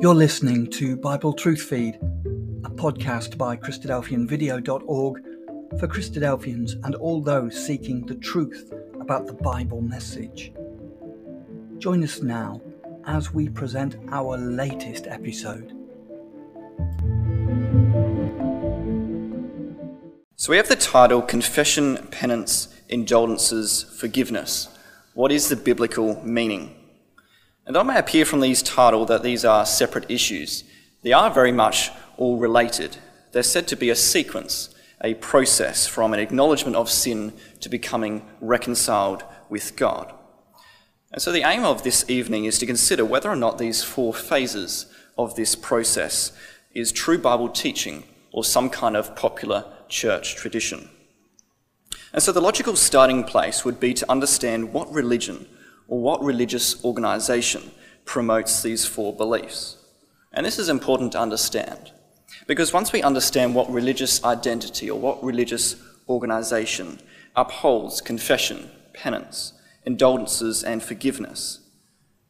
You're listening to Bible Truth Feed, a podcast by Christadelphianvideo.org for Christadelphians and all those seeking the truth about the Bible message. Join us now as we present our latest episode. So we have the title Confession, Penance, Indulgences, Forgiveness. What is the biblical meaning? And it may appear from these titles that these are separate issues, they are very much all related. They're said to be a sequence, a process from an acknowledgement of sin to becoming reconciled with God. And so the aim of this evening is to consider whether or not these four phases of this process is true Bible teaching or some kind of popular church tradition. And so the logical starting place would be to understand what religion or what religious organization promotes these four beliefs. And this is important to understand because once we understand what religious identity or what religious organization upholds confession, penance, indulgences, and forgiveness,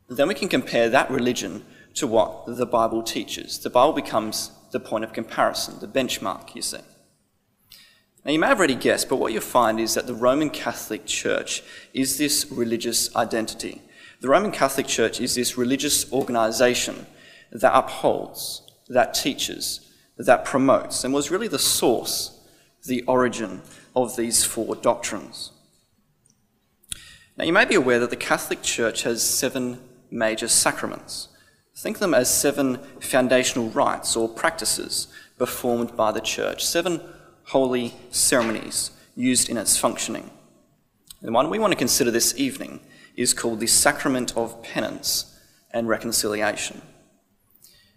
then we can compare that religion to what the Bible teaches. The Bible becomes the point of comparison, the benchmark, you see. Now, you may have already guessed, but what you'll find is that the Roman Catholic Church is this religious identity. The Roman Catholic Church is this religious organization that upholds, that teaches, that promotes, and was really the source, the origin of these four doctrines. Now, you may be aware that the Catholic Church has seven major sacraments. Think of them as seven foundational rites or practices performed by the Church, seven holy ceremonies used in its functioning. The one we want to consider this evening is called the Sacrament of Penance and Reconciliation.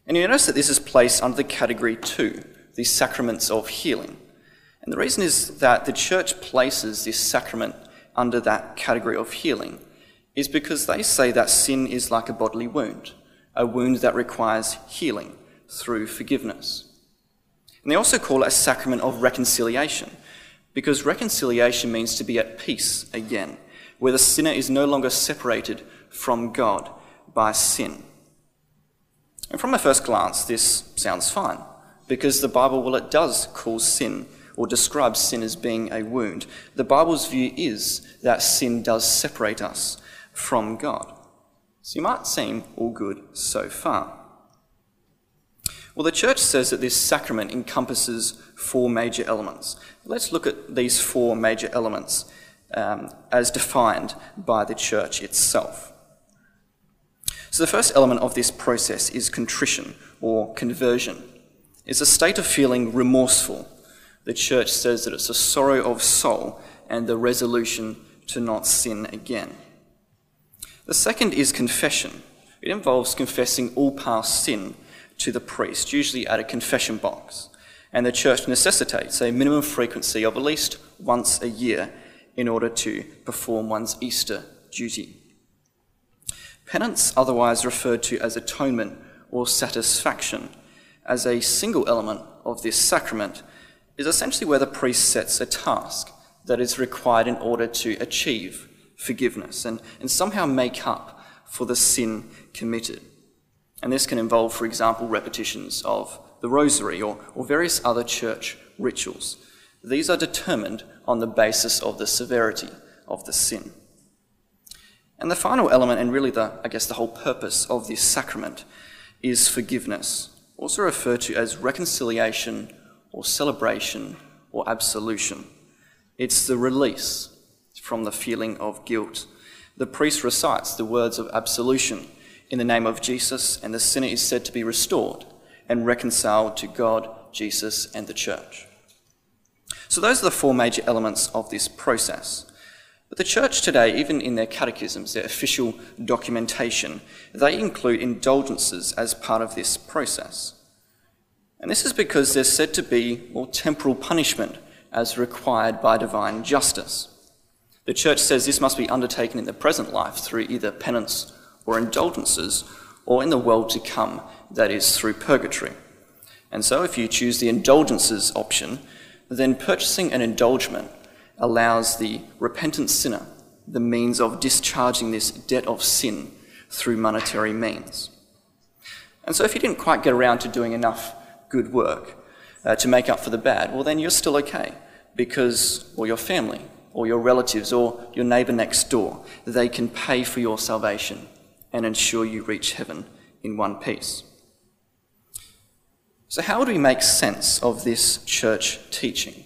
And you notice that this is placed under the category two, the sacraments of healing. And the reason is that the church places this sacrament under that category of healing is because they say that sin is like a bodily wound, a wound that requires healing through forgiveness. And they also call it a sacrament of reconciliation, because reconciliation means to be at peace again, where the sinner is no longer separated from God by sin. And from a first glance, this sounds fine, because the Bible, well, it does call sin or describe sin as being a wound. The Bible's view is that sin does separate us from God. So you might seem all good so far. Well, the church says that this sacrament encompasses four major elements. Let's look at these four major elements um, as defined by the church itself. So, the first element of this process is contrition or conversion. It's a state of feeling remorseful. The church says that it's a sorrow of soul and the resolution to not sin again. The second is confession. It involves confessing all past sin to the priest, usually at a confession box. And the church necessitates a minimum frequency of at least once a year in order to perform one's Easter duty. Penance, otherwise referred to as atonement or satisfaction, as a single element of this sacrament, is essentially where the priest sets a task that is required in order to achieve forgiveness and, and somehow make up for the sin committed. And this can involve, for example, repetitions of the rosary or, or various other church rituals. These are determined on the basis of the severity of the sin. And the final element, and really the, I guess, the whole purpose of this sacrament, is forgiveness, also referred to as reconciliation or celebration or absolution. It's the release from the feeling of guilt. The priest recites the words of absolution in the name of Jesus, and the sinner is said to be restored and reconciled to God, Jesus, and the church. So, those are the four major elements of this process. But the church today, even in their catechisms, their official documentation, they include indulgences as part of this process. And this is because there's said to be more temporal punishment as required by divine justice. The church says this must be undertaken in the present life through either penance or indulgences, or in the world to come, that is, through purgatory. And so, if you choose the indulgences option, then purchasing an indulgement allows the repentant sinner the means of discharging this debt of sin through monetary means. And so if you didn't quite get around to doing enough good work uh, to make up for the bad, well, then you're still okay because, or your family, or your relatives, or your neighbour next door, they can pay for your salvation and ensure you reach heaven in one piece. So, how do we make sense of this church teaching?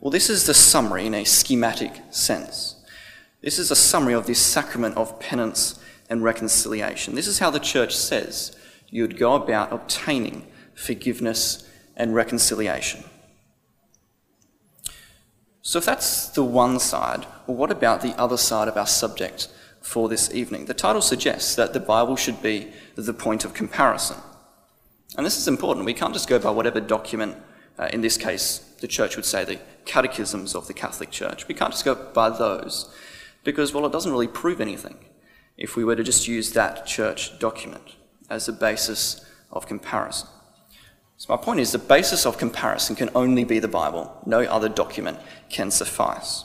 Well, this is the summary in a schematic sense. This is a summary of this sacrament of penance and reconciliation. This is how the church says you'd go about obtaining forgiveness and reconciliation. So, if that's the one side, well, what about the other side of our subject for this evening? The title suggests that the Bible should be the point of comparison. And this is important. We can't just go by whatever document, uh, in this case, the church would say the catechisms of the Catholic Church. We can't just go by those because, well, it doesn't really prove anything if we were to just use that church document as a basis of comparison. So, my point is the basis of comparison can only be the Bible. No other document can suffice.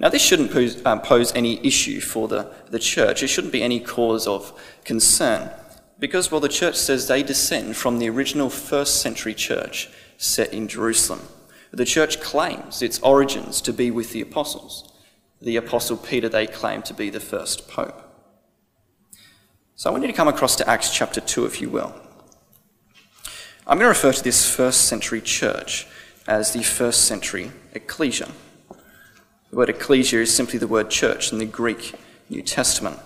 Now, this shouldn't pose, um, pose any issue for the, the church. It shouldn't be any cause of concern. Because, well, the church says they descend from the original first century church set in Jerusalem. The church claims its origins to be with the apostles. The apostle Peter they claim to be the first pope. So I want you to come across to Acts chapter 2, if you will. I'm going to refer to this first century church as the first century ecclesia. The word ecclesia is simply the word church in the Greek New Testament.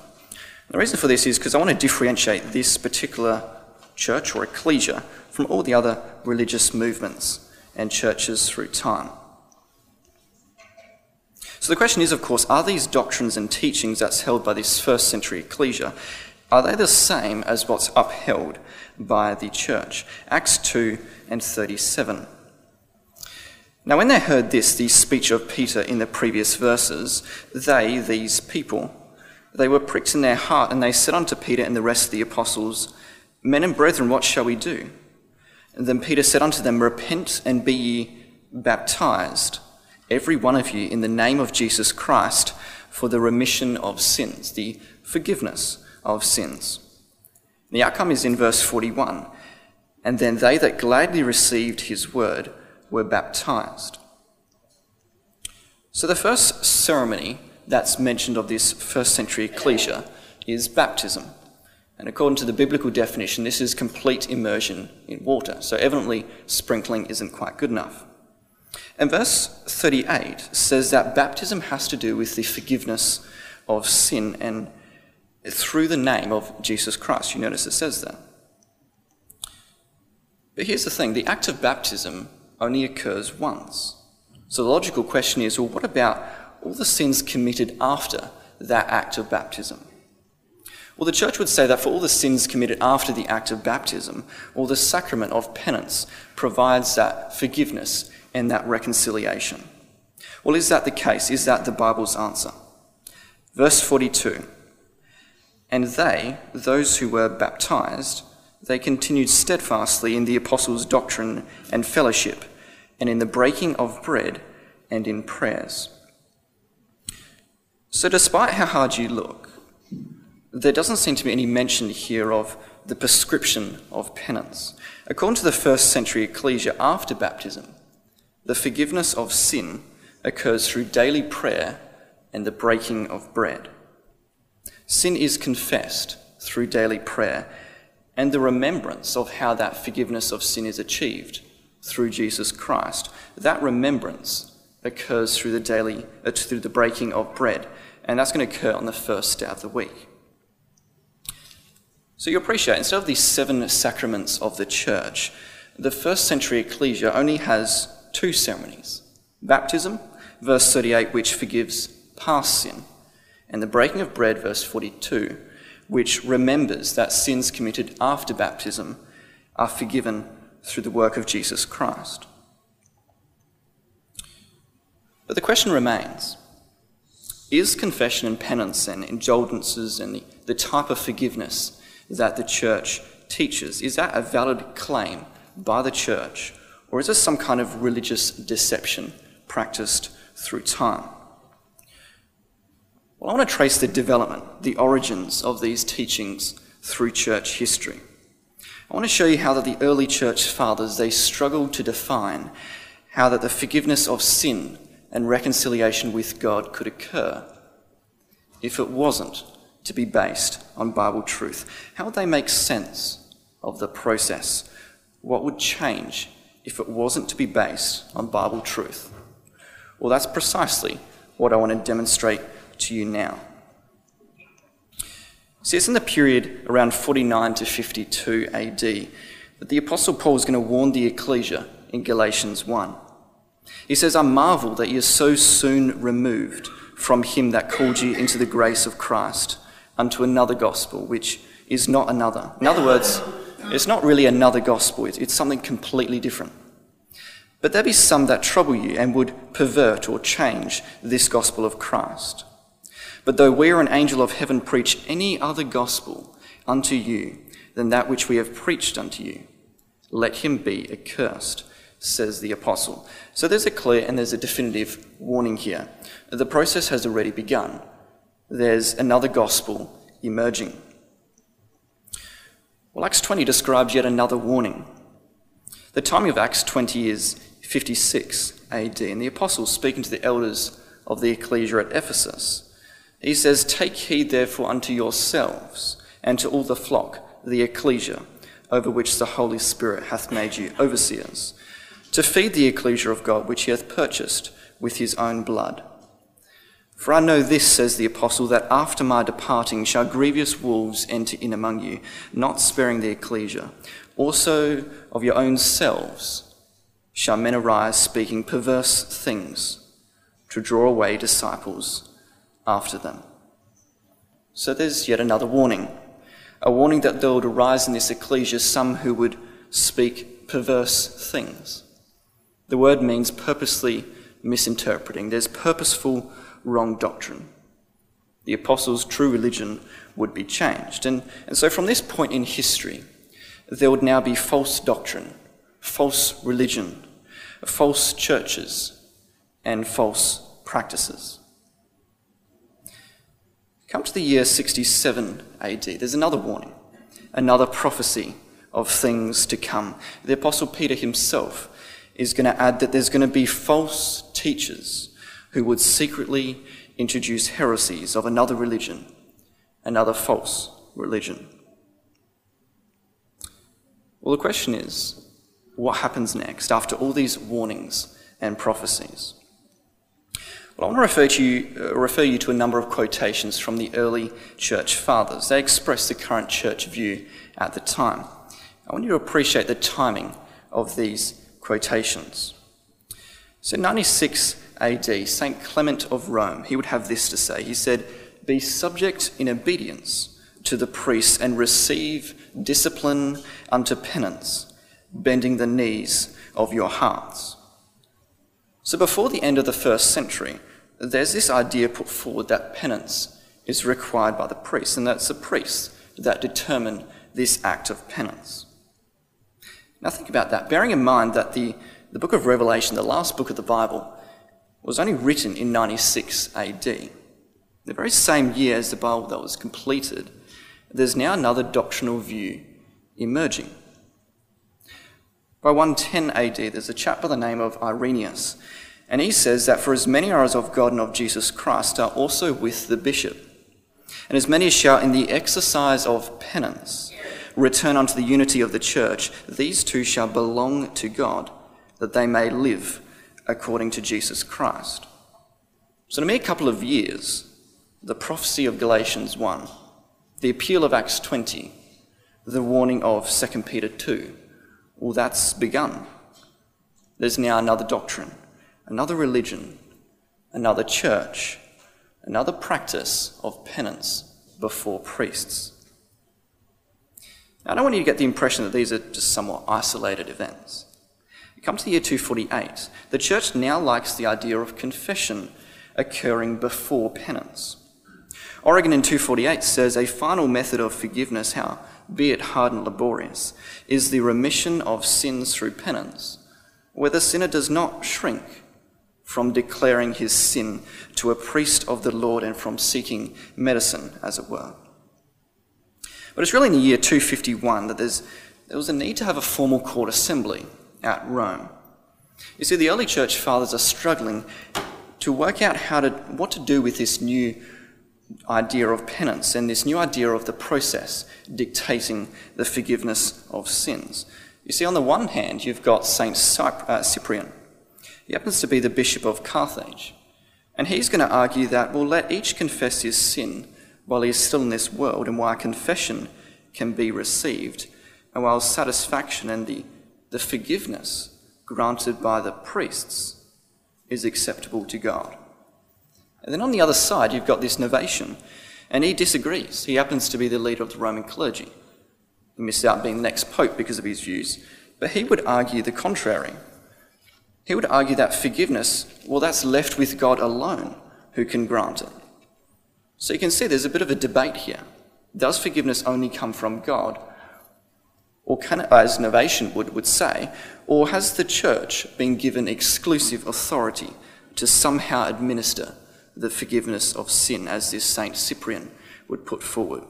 The reason for this is because I want to differentiate this particular church or ecclesia from all the other religious movements and churches through time. So the question is, of course, are these doctrines and teachings that's held by this first century ecclesia, are they the same as what's upheld by the church. Acts 2 and 37. Now, when they heard this, the speech of Peter in the previous verses, they, these people, they were pricked in their heart, and they said unto Peter and the rest of the apostles, Men and brethren, what shall we do? And then Peter said unto them, Repent and be ye baptized, every one of you, in the name of Jesus Christ, for the remission of sins, the forgiveness of sins the outcome is in verse 41. And then they that gladly received his word were baptized. So the first ceremony that's mentioned of this first century ecclesia is baptism. And according to the biblical definition, this is complete immersion in water. So evidently, sprinkling isn't quite good enough. And verse 38 says that baptism has to do with the forgiveness of sin and through the name of Jesus Christ. You notice it says that. But here's the thing the act of baptism only occurs once. So the logical question is well, what about all the sins committed after that act of baptism? Well, the church would say that for all the sins committed after the act of baptism, or the sacrament of penance provides that forgiveness and that reconciliation. Well, is that the case? Is that the Bible's answer? Verse 42 and they, those who were baptized, they continued steadfastly in the apostles' doctrine and fellowship, and in the breaking of bread and in prayers. So, despite how hard you look, there doesn't seem to be any mention here of the prescription of penance. According to the first century ecclesia, after baptism, the forgiveness of sin occurs through daily prayer and the breaking of bread. Sin is confessed through daily prayer and the remembrance of how that forgiveness of sin is achieved through Jesus Christ. That remembrance occurs through the daily uh, through the breaking of bread, and that's going to occur on the first day of the week. So you appreciate instead of these seven sacraments of the church, the first century ecclesia only has two ceremonies: baptism, verse 38, which forgives past sin, and the breaking of bread, verse 42, which remembers that sins committed after baptism are forgiven through the work of Jesus Christ. But the question remains is confession and penance and indulgences and the, type of forgiveness that the church teaches, is that a valid claim by the church, or is this some kind of religious deception practiced through time? Well, I want to trace the development, the origins of these teachings through church history. I want to show you how that the early church fathers they struggled to define how that the forgiveness of sin and reconciliation with God could occur if it wasn't to be based on Bible truth. How would they make sense of the process? What would change if it wasn't to be based on Bible truth? Well, that's precisely what I want to demonstrate to you now. See, it's in the period around 49 to 52 AD that the Apostle Paul is going to warn the ecclesia in Galatians 1. He says, I marvel that you are so soon removed from him that called you into the grace of Christ unto another gospel, which is not another. In other words, it's not really another gospel, it's something completely different. But there be some that trouble you and would pervert or change this gospel of Christ. But though we or an angel of heaven preach any other gospel unto you than that which we have preached unto you, let him be accursed, says the apostle. So there's a clear and there's a definitive warning here. The process has already begun. There's another gospel emerging. Well, Acts 20 describes yet another warning. The timing of Acts 20 is 56 AD, and the apostles speaking to the elders of the ecclesia at Ephesus he says, Take heed therefore unto yourselves and to all the flock, the ecclesia, over which the Holy Spirit hath made you overseers, to feed the ecclesia of God which he hath purchased with his own blood. For I know this, says the apostle, that after my departing shall grievous wolves enter in among you, not sparing the ecclesia. Also of your own selves shall men arise speaking perverse things to draw away disciples after them. So there's yet another warning a warning that there would arise in this ecclesia some who would speak perverse things. The word means purposely misinterpreting, there's purposeful wrong doctrine. The apostles' true religion would be changed. And, and so from this point in history, there would now be false doctrine, false religion, false churches, and false practices. Come to the year 67 AD, there's another warning, another prophecy of things to come. The Apostle Peter himself is going to add that there's going to be false teachers who would secretly introduce heresies of another religion, another false religion. Well, the question is what happens next after all these warnings and prophecies? Well, I want to refer, to you, uh, refer you to a number of quotations from the early church fathers. They express the current church view at the time. I want you to appreciate the timing of these quotations. So, 96 AD, St. Clement of Rome, he would have this to say. He said, Be subject in obedience to the priests and receive discipline unto penance, bending the knees of your hearts. So, before the end of the first century, there's this idea put forward that penance is required by the priest, and that's the priests that determine this act of penance. Now, think about that, bearing in mind that the, the book of Revelation, the last book of the Bible, was only written in 96 AD. The very same year as the Bible that was completed, there's now another doctrinal view emerging. By 110 AD, there's a chap by the name of Irenaeus, and he says that for as many are as of God and of Jesus Christ are also with the bishop. And as many as shall in the exercise of penance return unto the unity of the church, these two shall belong to God, that they may live according to Jesus Christ. So in a mere couple of years, the prophecy of Galatians 1, the appeal of Acts 20, the warning of 2 Peter 2, well, that's begun. There's now another doctrine another religion, another church, another practice of penance before priests. Now, I don't want you to get the impression that these are just somewhat isolated events. Come to the year 248, the church now likes the idea of confession occurring before penance. Origen in 248 says a final method of forgiveness, how be it hard and laborious, is the remission of sins through penance, where the sinner does not shrink from declaring his sin to a priest of the Lord and from seeking medicine, as it were. But it's really in the year 251 that there was a need to have a formal court assembly at Rome. You see, the early church fathers are struggling to work out how to, what to do with this new idea of penance and this new idea of the process dictating the forgiveness of sins. You see, on the one hand, you've got Saint uh, Cyprian. He happens to be the bishop of Carthage. And he's going to argue that, well, let each confess his sin while he is still in this world, and while confession can be received, and while satisfaction and the, the forgiveness granted by the priests is acceptable to God. And then on the other side, you've got this Novatian, and he disagrees. He happens to be the leader of the Roman clergy. He missed out being the next pope because of his views, but he would argue the contrary. He would argue that forgiveness, well, that's left with God alone who can grant it. So you can see there's a bit of a debate here. Does forgiveness only come from God? Or can it, as Novatian would, would say, or has the church been given exclusive authority to somehow administer the forgiveness of sin, as this Saint Cyprian would put forward?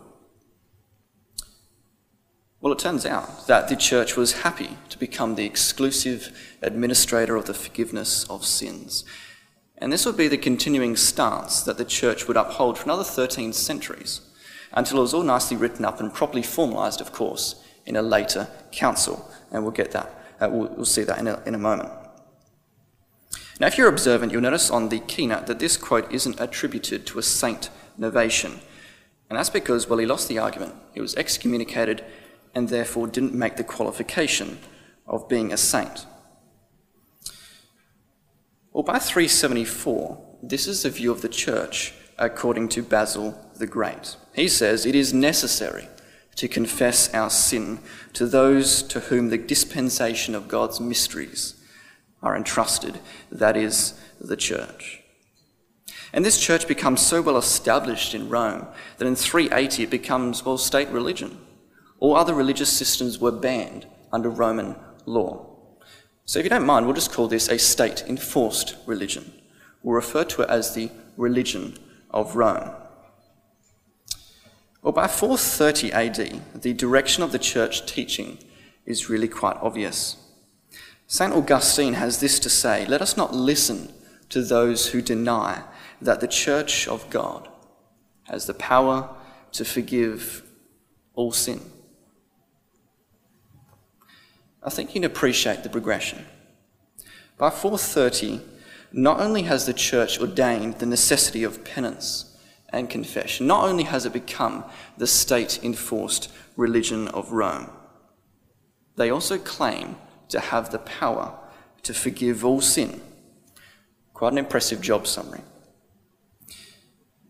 Well, it turns out that the church was happy to become the exclusive administrator of the forgiveness of sins. And this would be the continuing stance that the church would uphold for another 13 centuries, until it was all nicely written up and properly formalised, of course, in a later council. And we'll get that, uh, we'll, we'll, see that in a, in a moment. Now, if you're observant, you'll notice on the keynote that this quote isn't attributed to a saint Novatian. And that's because, well, he lost the argument. He was excommunicated and therefore didn't make the qualification of being a saint. Well, by 374, this is the view of the church according to Basil the Great. He says it is necessary to confess our sin to those to whom the dispensation of God's mysteries are entrusted, that is, the church. And this church becomes so well established in Rome that in 380 it becomes, well, state religion. All other religious systems were banned under Roman law. So, if you don't mind, we'll just call this a state enforced religion. We'll refer to it as the religion of Rome. Well, by 430 AD, the direction of the church teaching is really quite obvious. St. Augustine has this to say Let us not listen to those who deny that the church of God has the power to forgive all sin. I think you can appreciate the progression. By 430, not only has the church ordained the necessity of penance and confession, not only has it become the state enforced religion of Rome, they also claim to have the power to forgive all sin. Quite an impressive job summary.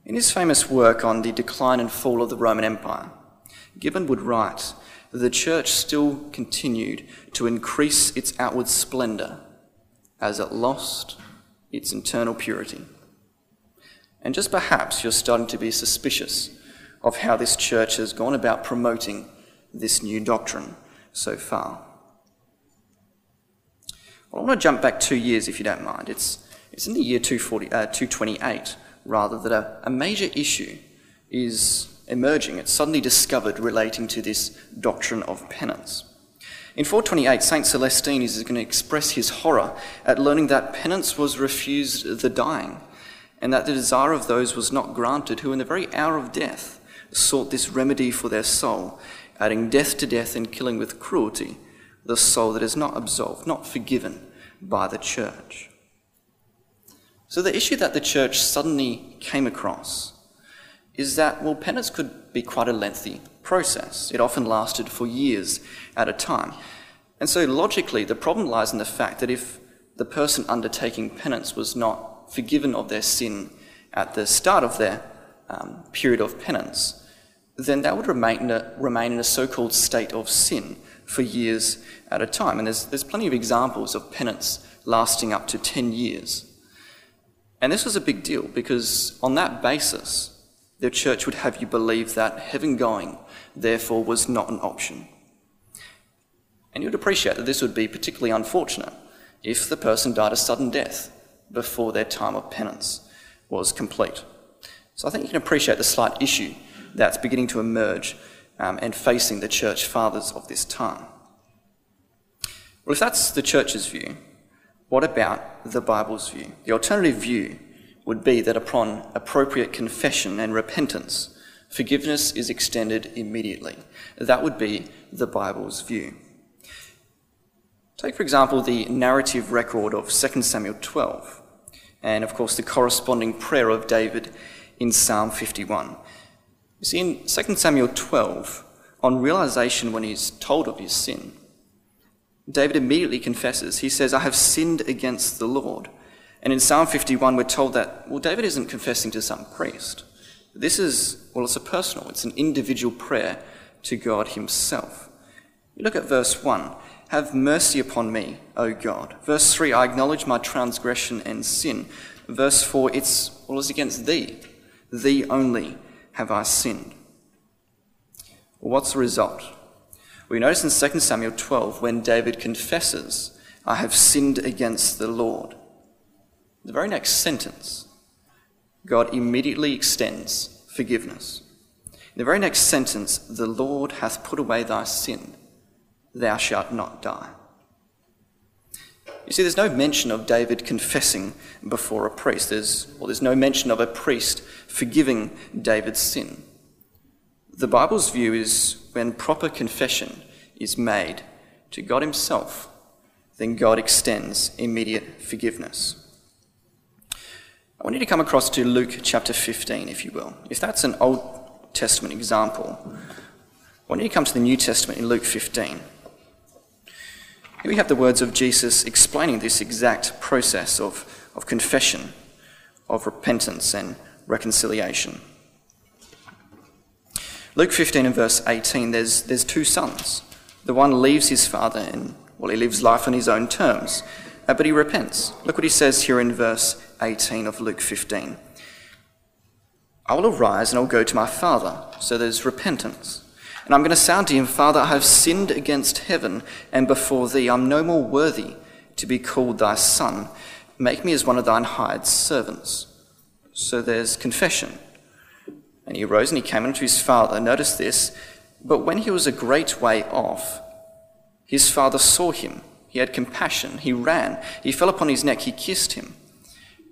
In his famous work on the decline and fall of the Roman Empire, Gibbon would write the church still continued to increase its outward splendour as it lost its internal purity. And just perhaps you're starting to be suspicious of how this church has gone about promoting this new doctrine so far. Well, I want to jump back two years if you don't mind. It's, it's in the year 240, uh, 228, rather, that a, a major issue is emerging. It's suddenly discovered relating to this doctrine of penance. In 428, St. Celestine is going to express his horror at learning that penance was refused the dying, and that the desire of those was not granted who, in the very hour of death, sought this remedy for their soul, adding death to death and killing with cruelty the soul that is not absolved, not forgiven by the church. So, the issue that the church suddenly came across is that, well, penance could be quite a lengthy process. It often lasted for years at a time. And so, logically, the problem lies in the fact that if the person undertaking penance was not forgiven of their sin at the start of their um, period of penance, then that would remain in a, remain in a so called state of sin for years at a time. And there's, there's plenty of examples of penance lasting up to 10 years. And this was a big deal because, on that basis, the church would have you believe that heaven going, therefore, was not an option. And you'd appreciate that this would be particularly unfortunate if the person died a sudden death before their time of penance was complete. So I think you can appreciate the slight issue that's beginning to emerge um, and facing the church fathers of this time. Well, if that's the church's view, what about the Bible's view? The alternative view would be that upon appropriate confession and repentance, forgiveness is extended immediately. That would be the Bible's view. Take, for example, the narrative record of 2 Samuel 12, and of course the corresponding prayer of David in Psalm 51. You see, in 2 Samuel 12, on realization when he's told of his sin, David immediately confesses. He says, I have sinned against the Lord. And in Psalm 51, we're told that, well, David isn't confessing to some priest. This is, well, it's a personal, it's an individual prayer to God Himself. You look at verse 1 Have mercy upon me, O God. Verse 3 I acknowledge my transgression and sin. Verse 4 It's, well, it's against Thee. Thee only have I sinned. Well, what's the result? We notice in 2 Samuel 12 when David confesses, I have sinned against the Lord. The very next sentence, God immediately extends forgiveness. In the very next sentence, the Lord hath put away thy sin, thou shalt not die. You see, there's no mention of David confessing before a priest. There's, well, there's no mention of a priest forgiving David's sin. The Bible's view is when proper confession is made to God Himself, then God extends immediate forgiveness. I want you to come across to Luke chapter 15, if you will. If that's an Old Testament example, I want you to come to the New Testament in Luke 15. Here we have the words of Jesus explaining this exact process of, of confession, of repentance, and reconciliation. Luke 15 and verse 18, there's, there's two sons. The one leaves his father and, well, he lives life on his own terms, uh, but he repents. Look what he says here in verse 18 of Luke 15. I will arise and I'll go to my father. So there's repentance. And I'm going to sound to him, Father, I have sinned against heaven and before thee. I'm no more worthy to be called thy son. Make me as one of thine hired servants. So there's confession. And he arose and he came unto his father. Notice this. But when he was a great way off, his father saw him. He had compassion. He ran. He fell upon his neck. He kissed him.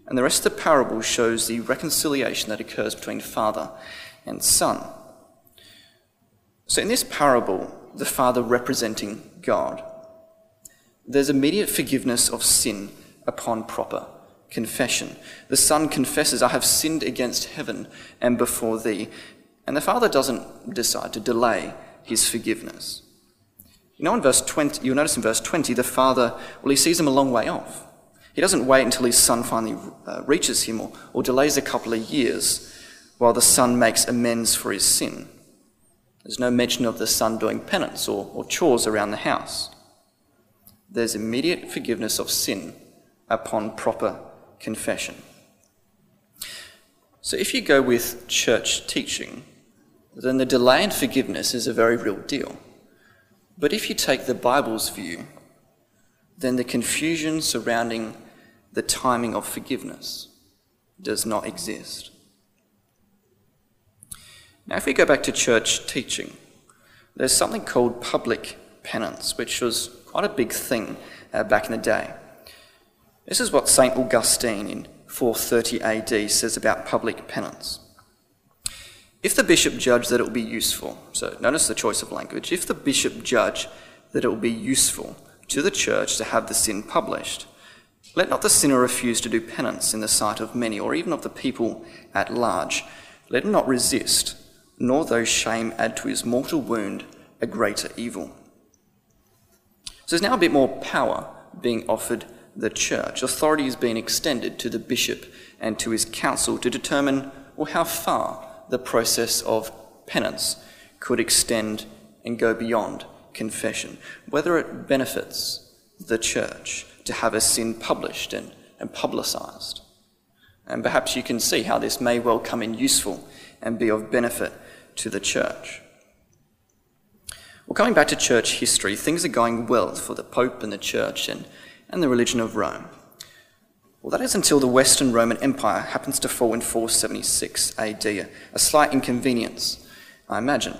And the rest of the parable shows the reconciliation that occurs between father and son. So in this parable, the father representing God, there's immediate forgiveness of sin upon proper confession. The Son confesses, I have sinned against heaven and before thee. And the Father doesn't decide to delay his forgiveness. You know, in verse 20, you'll notice in verse 20, the Father, well, he sees him a long way off. He doesn't wait until his son finally uh, reaches him or, or delays a couple of years while the son makes amends for his sin. There's no mention of the son doing penance or, or chores around the house. There's immediate forgiveness of sin upon proper confession. So if you go with church teaching, then the delay in forgiveness is a very real deal. But if you take the Bible's view, then the confusion surrounding the timing of forgiveness does not exist. Now, if we go back to church teaching, there's something called public penance, which was quite a big thing uh, back in the day. This is what St. Augustine in 430 AD says about public penance. If the bishop judge that it will be useful, so notice the choice of language, if the bishop judge that it will be useful to the church to have the sin published, let not the sinner refuse to do penance in the sight of many, or even of the people at large. Let him not resist, nor though shame add to his mortal wound a greater evil. So there's now a bit more power being offered the church. Authority is being extended to the bishop and to his council to determine well, how far the process of penance could extend and go beyond confession, whether it benefits the church to have a sin published and, and publicised. And perhaps you can see how this may well come in useful and be of benefit to the church. Well, coming back to church history, things are going well for the Pope and the church and and the religion of Rome. Well, that is until the Western Roman Empire happens to fall in 476 AD, a slight inconvenience, I imagine.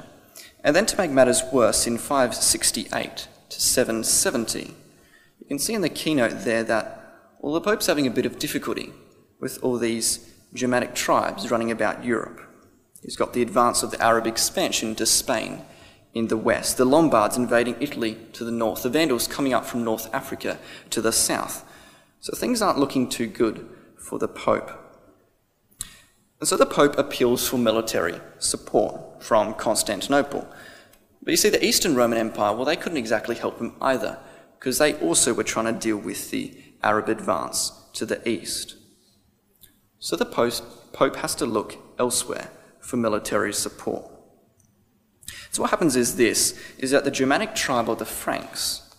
And then to make matters worse, in 568 to 770, you can see in the keynote there that, well, the Pope's having a bit of difficulty with all these Germanic tribes running about Europe. He's got the advance of the Arab expansion to Spain in the west, the Lombards invading Italy to the north, the Vandals coming up from North Africa to the south. So things aren't looking too good for the Pope. And so the Pope appeals for military support from Constantinople. But you see, the Eastern Roman Empire, well, they couldn't exactly help him either, because they also were trying to deal with the Arab advance to the east. So the Pope has to look elsewhere for military support. So what happens is this, is that the Germanic tribe of the Franks,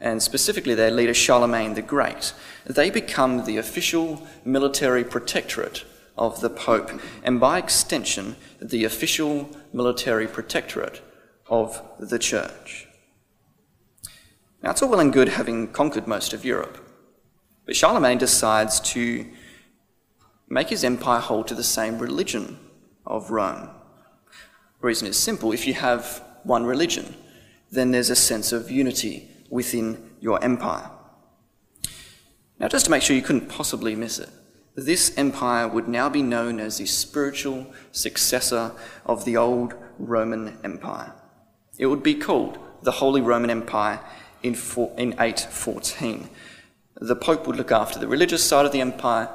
and specifically their leader Charlemagne the Great, they become the official military protectorate of the Pope, and by extension, the official military protectorate of the Church. Now, it's all well and good having conquered most of Europe, but Charlemagne decides to make his empire hold to the same religion of Rome. The reason is simple if you have one religion, then there's a sense of unity within your empire. Now, just to make sure you couldn't possibly miss it, this empire would now be known as the spiritual successor of the old Roman Empire. It would be called the Holy Roman Empire in, four, in 814. The Pope would look after the religious side of the empire,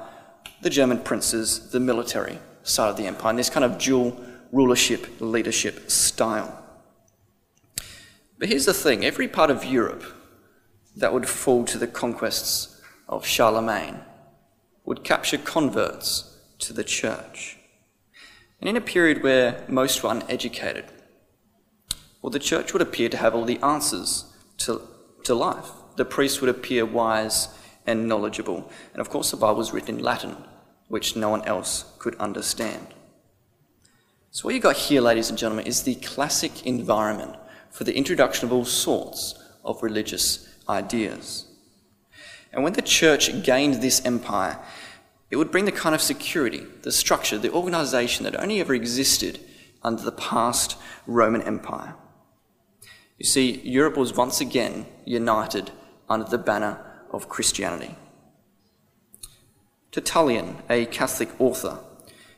the German princes, the military side of the empire, in this kind of dual rulership leadership style. But here's the thing every part of Europe that would fall to the conquests of Charlemagne would capture converts to the church. And in a period where most were uneducated, well, the church would appear to have all the answers to, to life. The priests would appear wise and knowledgeable. And of course, the Bible was written in Latin, which no one else could understand. So, what you got here, ladies and gentlemen, is the classic environment for the introduction of all sorts of religious ideas. And when the church gained this empire, it would bring the kind of security, the structure, the organization that only ever existed under the past Roman Empire. You see, Europe was once again united under the banner of Christianity. Tertullian, a Catholic author,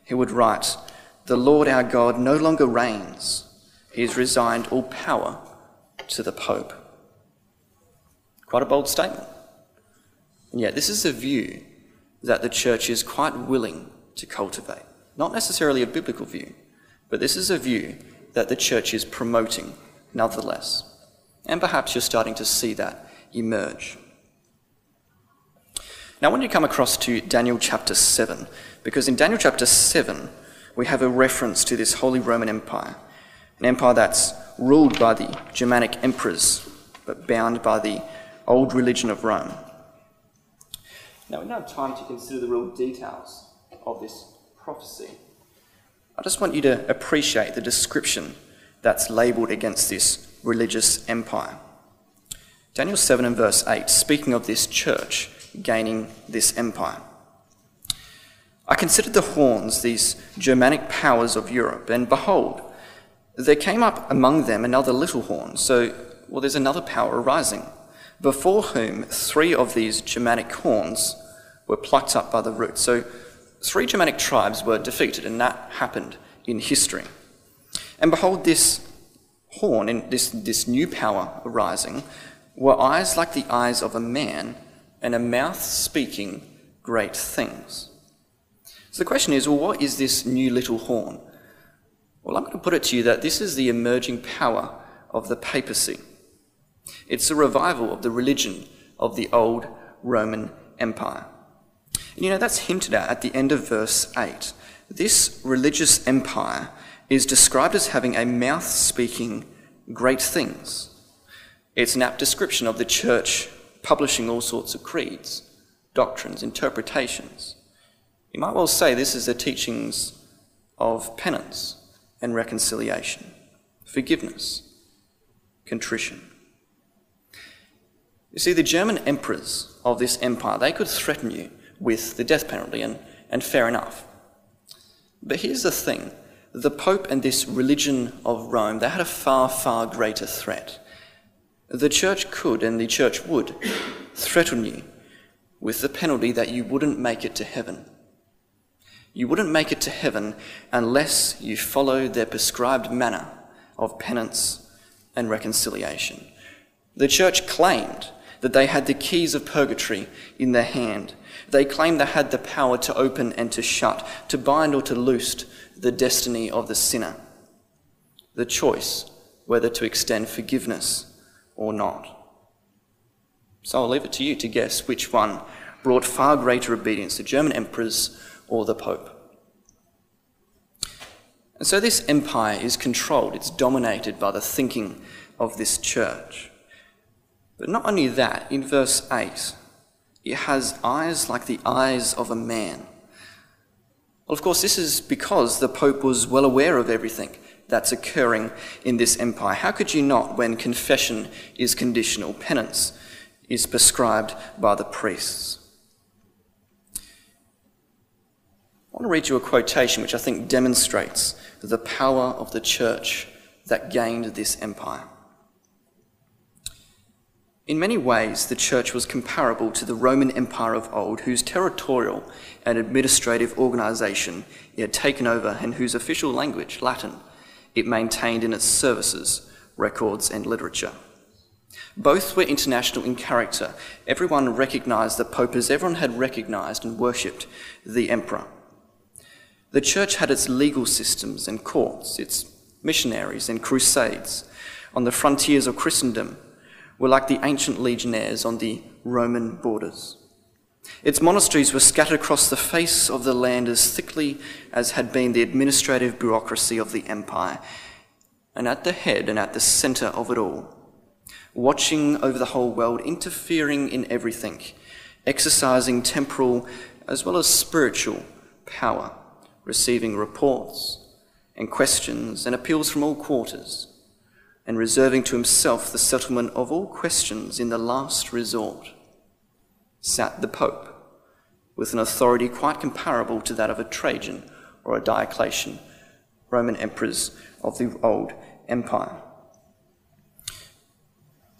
he would write, The Lord our God no longer reigns, he has resigned all power to the Pope. Quite a bold statement. And yet, this is a view that the church is quite willing to cultivate. Not necessarily a biblical view, but this is a view that the church is promoting nonetheless. And perhaps you're starting to see that emerge. Now, want you come across to Daniel chapter 7, because in Daniel chapter 7, we have a reference to this Holy Roman Empire, an empire that's ruled by the Germanic emperors, but bound by the old religion of Rome. Now, we don't have time to consider the real details of this prophecy. I just want you to appreciate the description that's labelled against this religious empire. Daniel 7 and verse 8, speaking of this church gaining this empire. I considered the horns, these Germanic powers of Europe, and behold, there came up among them another little horn. So, well, there's another power arising, before whom three of these Germanic horns were plucked up by the root. So, three Germanic tribes were defeated, and that happened in history. And behold, this horn, in this, this new power arising, were eyes like the eyes of a man, and a mouth speaking great things. So the question is well, what is this new little horn? Well, I'm going to put it to you that this is the emerging power of the papacy. It's a revival of the religion of the old Roman Empire. And you know, that's hinted at at the end of verse 8. This religious empire is described as having a mouth speaking great things. It's an apt description of the church publishing all sorts of creeds, doctrines, interpretations. You might well say this is the teachings of penance and reconciliation, forgiveness, contrition. You see, the German emperors of this empire, they could threaten you with the death penalty, and, and fair enough. But here's the thing the Pope and this religion of Rome, they had a far, far greater threat. The church could and the church would threaten you with the penalty that you wouldn't make it to heaven. You wouldn't make it to heaven unless you followed their prescribed manner of penance and reconciliation. The church claimed that they had the keys of purgatory in their hand. They claimed they had the power to open and to shut, to bind or to loose the destiny of the sinner. The choice whether to extend forgiveness or not. So I'll leave it to you to guess which one brought far greater obedience, the German emperors or the Pope. And so this empire is controlled, it's dominated by the thinking of this church. But not only that, in verse 8, it has eyes like the eyes of a man. Well, of course, this is because the Pope was well aware of everything that's occurring in this empire. How could you not when confession is conditional, penance is prescribed by the priests? I want to read you a quotation which I think demonstrates the power of the church that gained this empire. In many ways, the church was comparable to the Roman Empire of old, whose territorial and administrative organisation it had taken over and whose official language, Latin, it maintained in its services, records, and literature. Both were international in character. Everyone recognised the Pope as everyone had recognised and worshipped the Emperor. The church had its legal systems and courts, its missionaries and crusades on the frontiers of Christendom were like the ancient legionnaires on the Roman borders. Its monasteries were scattered across the face of the land as thickly as had been the administrative bureaucracy of the empire. And at the head and at the centre of it all, watching over the whole world, interfering in everything, exercising temporal as well as spiritual power, receiving reports and questions and appeals from all quarters, and reserving to himself the settlement of all questions in the last resort sat the Pope, with an authority quite comparable to that of a Trajan or a Diocletian, Roman emperors of the old empire.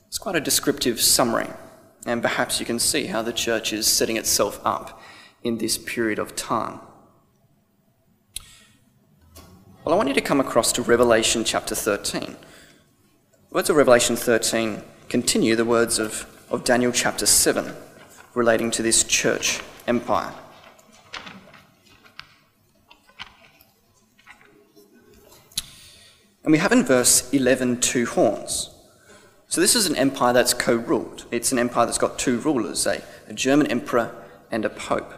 It's quite a descriptive summary, and perhaps you can see how the church is setting itself up in this period of time. Well, I want you to come across to Revelation chapter 13. The words of Revelation 13 continue the words of, of Daniel chapter 7 relating to this church empire. And we have in verse 11 two horns. So this is an empire that's co ruled. It's an empire that's got two rulers, a, a German emperor and a pope.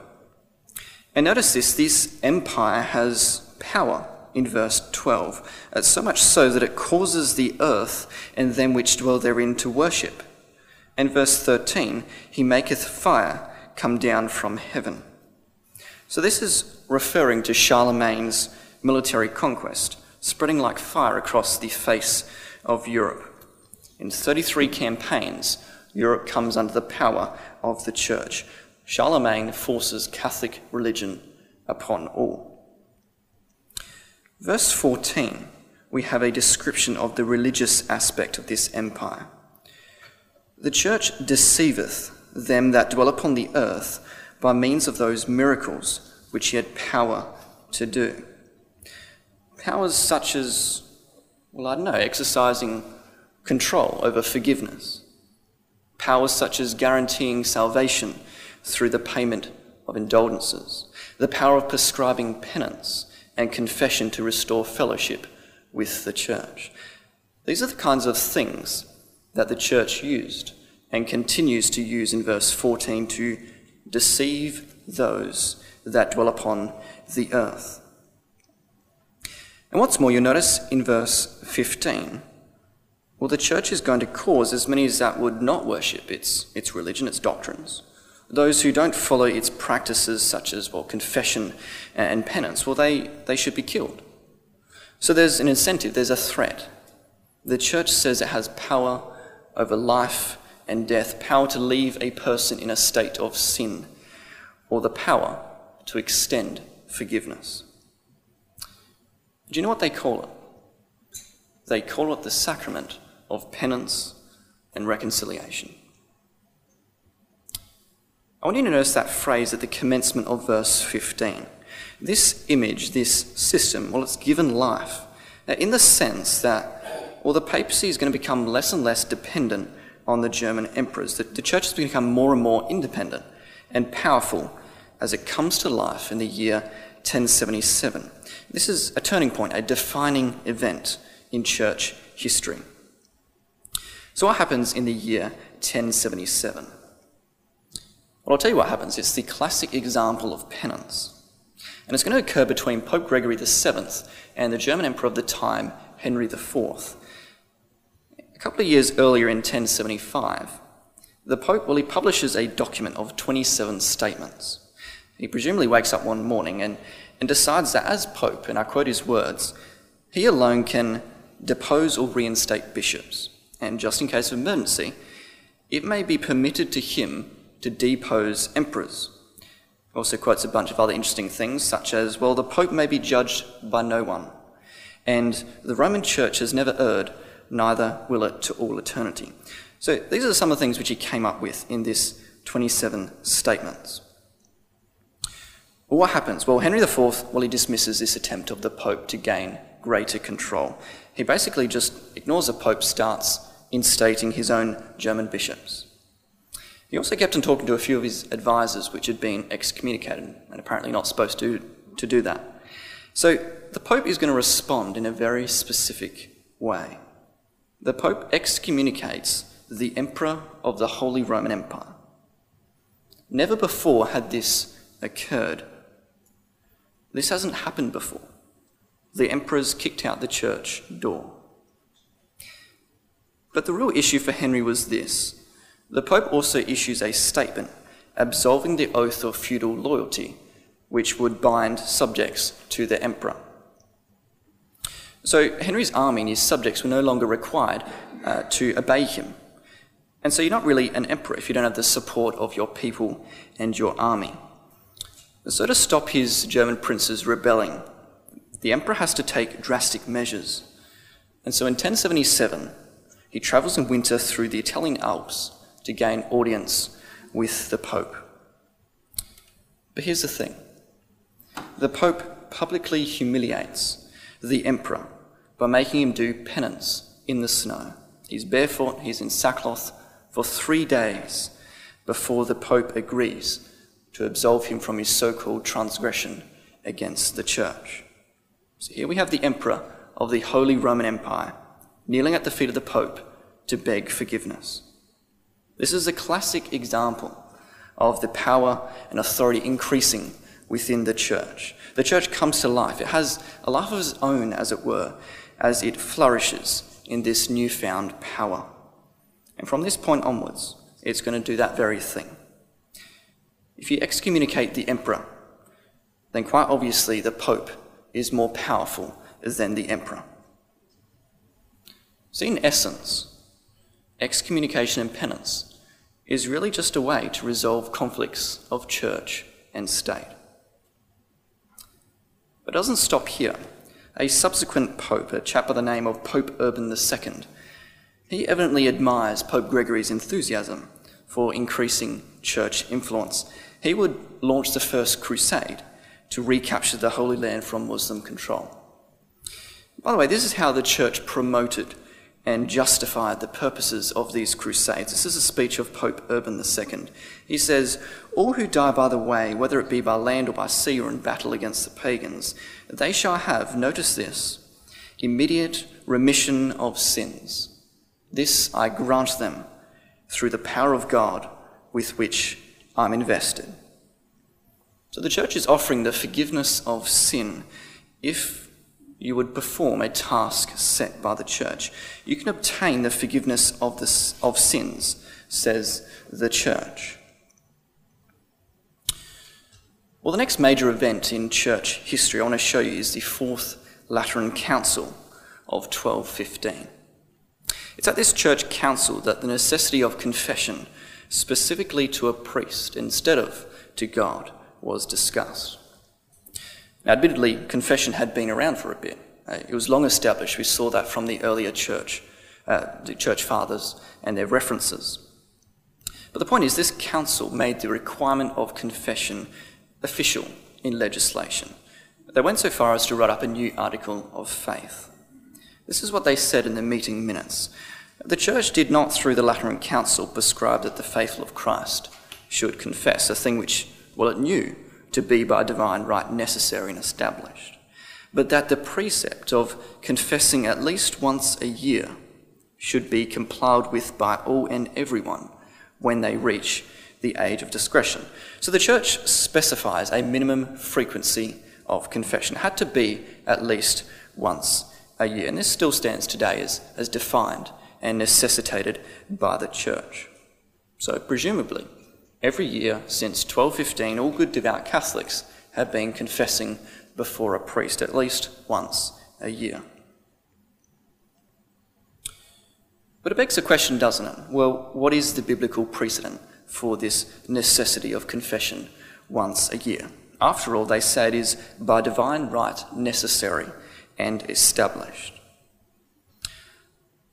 And notice this this empire has power in verse 12, it's so much so that it causes the earth and them which dwell therein to worship. And verse 13, he maketh fire come down from heaven. So this is referring to Charlemagne's military conquest, spreading like fire across the face of Europe. In 33 campaigns, Europe comes under the power of the church. Charlemagne forces Catholic religion upon all. Verse 14, we have a description of the religious aspect of this empire. The church deceiveth them that dwell upon the earth by means of those miracles which he had power to do. Powers such as, well, I don't know, exercising control over forgiveness. Powers such as guaranteeing salvation through the payment of indulgences. The power of prescribing penance and confession to restore fellowship with the church. These are the kinds of things that the church used and continues to use in verse 14 to deceive those that dwell upon the earth. And what's more, you'll notice in verse 15, well, the church is going to cause as many as that would not worship its, its religion, its doctrines. Those who don't follow its practices, such as, well, confession and penance, well, they, they should be killed. So there's an incentive, there's a threat. The church says it has power over life and death, power to leave a person in a state of sin, or the power to extend forgiveness. Do you know what they call it? They call it the sacrament of penance and reconciliation. I want you to notice that phrase at the commencement of verse 15. This image, this system, well, it's given life Now, in the sense that, well, the papacy is going to become less and less dependent on the German emperors. The, the church has become more and more independent and powerful as it comes to life in the year 1077. This is a turning point, a defining event in church history. So, what happens in the year 1077? Well, I'll tell you what happens. It's the classic example of penance. And it's going to occur between Pope Gregory VII and the German emperor of the time, Henry IV. A couple of years earlier in 1075, the Pope, well, he publishes a document of 27 statements. He presumably wakes up one morning and, and decides that as Pope, and I quote his words, he alone can depose or reinstate bishops, and just in case of emergency, it may be permitted to him to depose emperors. Also quotes a bunch of other interesting things, such as, well, the Pope may be judged by no one, and the Roman Church has never erred, neither will it to all eternity. So these are some of the things which he came up with in this 27 statements. Well, what happens? Well, Henry IV, well, he dismisses this attempt of the Pope to gain greater control. He basically just ignores the Pope, starts instating his own German bishops. He also kept on talking to a few of his advisors, which had been excommunicated and apparently not supposed to, to do that. So the Pope is going to respond in a very specific way. The Pope excommunicates the Emperor of the Holy Roman Empire. Never before had this occurred. This hasn't happened before. The emperors kicked out the church door. But the real issue for Henry was this the Pope also issues a statement absolving the oath of feudal loyalty, which would bind subjects to the emperor. So Henry's army and his subjects were no longer required uh, to obey him. And so you're not really an emperor if you don't have the support of your people and your army. So to stop his German princes rebelling, the emperor has to take drastic measures. And so in 1077, he travels in winter through the Italian Alps to gain audience with the Pope. But here's the thing the Pope publicly humiliates the Emperor by making him do penance in the snow. He's barefoot, he's in sackcloth for three days before the Pope agrees to absolve him from his so called transgression against the Church. So here we have the Emperor of the Holy Roman Empire kneeling at the feet of the Pope to beg forgiveness. This is a classic example of the power and authority increasing within the church. The church comes to life. It has a life of its own, as it were, as it flourishes in this newfound power. And from this point onwards, it's going to do that very thing. If you excommunicate the emperor, then quite obviously the pope is more powerful than the emperor. So, in essence, excommunication and penance is really just a way to resolve conflicts of church and state. But it doesn't stop here. A subsequent pope, a chap by the name of Pope Urban II, he evidently admires Pope Gregory's enthusiasm for increasing church influence. He would launch the first crusade to recapture the Holy Land from Muslim control. By the way, this is how the church promoted and justified the purposes of these crusades. This is a speech of Pope Urban II. He says, All who die by the way, whether it be by land or by sea or in battle against the pagans, they shall have, notice this, immediate remission of sins. This I grant them through the power of God with which I'm invested. So the church is offering the forgiveness of sin if you would perform a task set by the church. You can obtain the forgiveness of, the, of sins, says the church. Well, the next major event in church history I want to show you is the Fourth Lateran Council of 1215. It's at this church council that the necessity of confession, specifically to a priest instead of to God, was discussed. Now, admittedly, confession had been around for a bit. Uh, it was long established. We saw that from the earlier church uh, the church fathers and their references. But the point is, this council made the requirement of confession official in legislation. They went so far as to write up a new article of faith. This is what they said in the meeting minutes. The church did not, through the Lateran Council, prescribe that the faithful of Christ should confess, a thing which, well, it knew to be by divine right necessary and established, but that the precept of confessing at least once a year should be complied with by all and everyone when they reach the age of discretion. So the church specifies a minimum frequency of confession. It had to be at least once a year. And this still stands today as, as defined and necessitated by the church. So, presumably, every year since 1215, all good devout Catholics have been confessing before a priest at least once a year. But it begs a question, doesn't it? Well, what is the biblical precedent for this necessity of confession once a year? After all, they say it is by divine right necessary and established.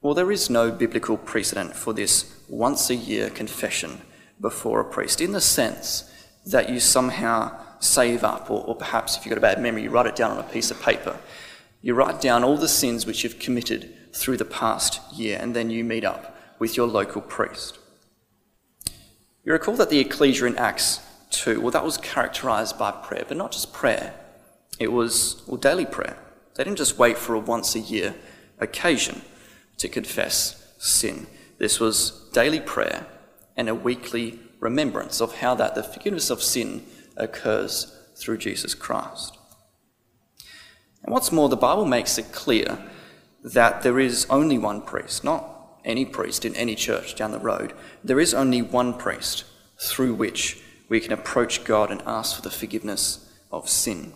Well, there is no biblical precedent for this once a year confession before a priest, in the sense that you somehow save up, or, or, perhaps if you've got a bad memory, you write it down on a piece of paper. You write down all the sins which you've committed through the past year, and then you meet up with your local priest. You recall that the ecclesia in Acts 2, well, that was characterized by prayer, but not just prayer, it was well, daily prayer. They didn't just wait for a once a year occasion to confess sin. This was daily prayer and a weekly remembrance of how that the forgiveness of sin occurs through Jesus Christ. And what's more, the Bible makes it clear that there is only one priest, not any priest in any church down the road. There is only one priest through which we can approach God and ask for the forgiveness of sin.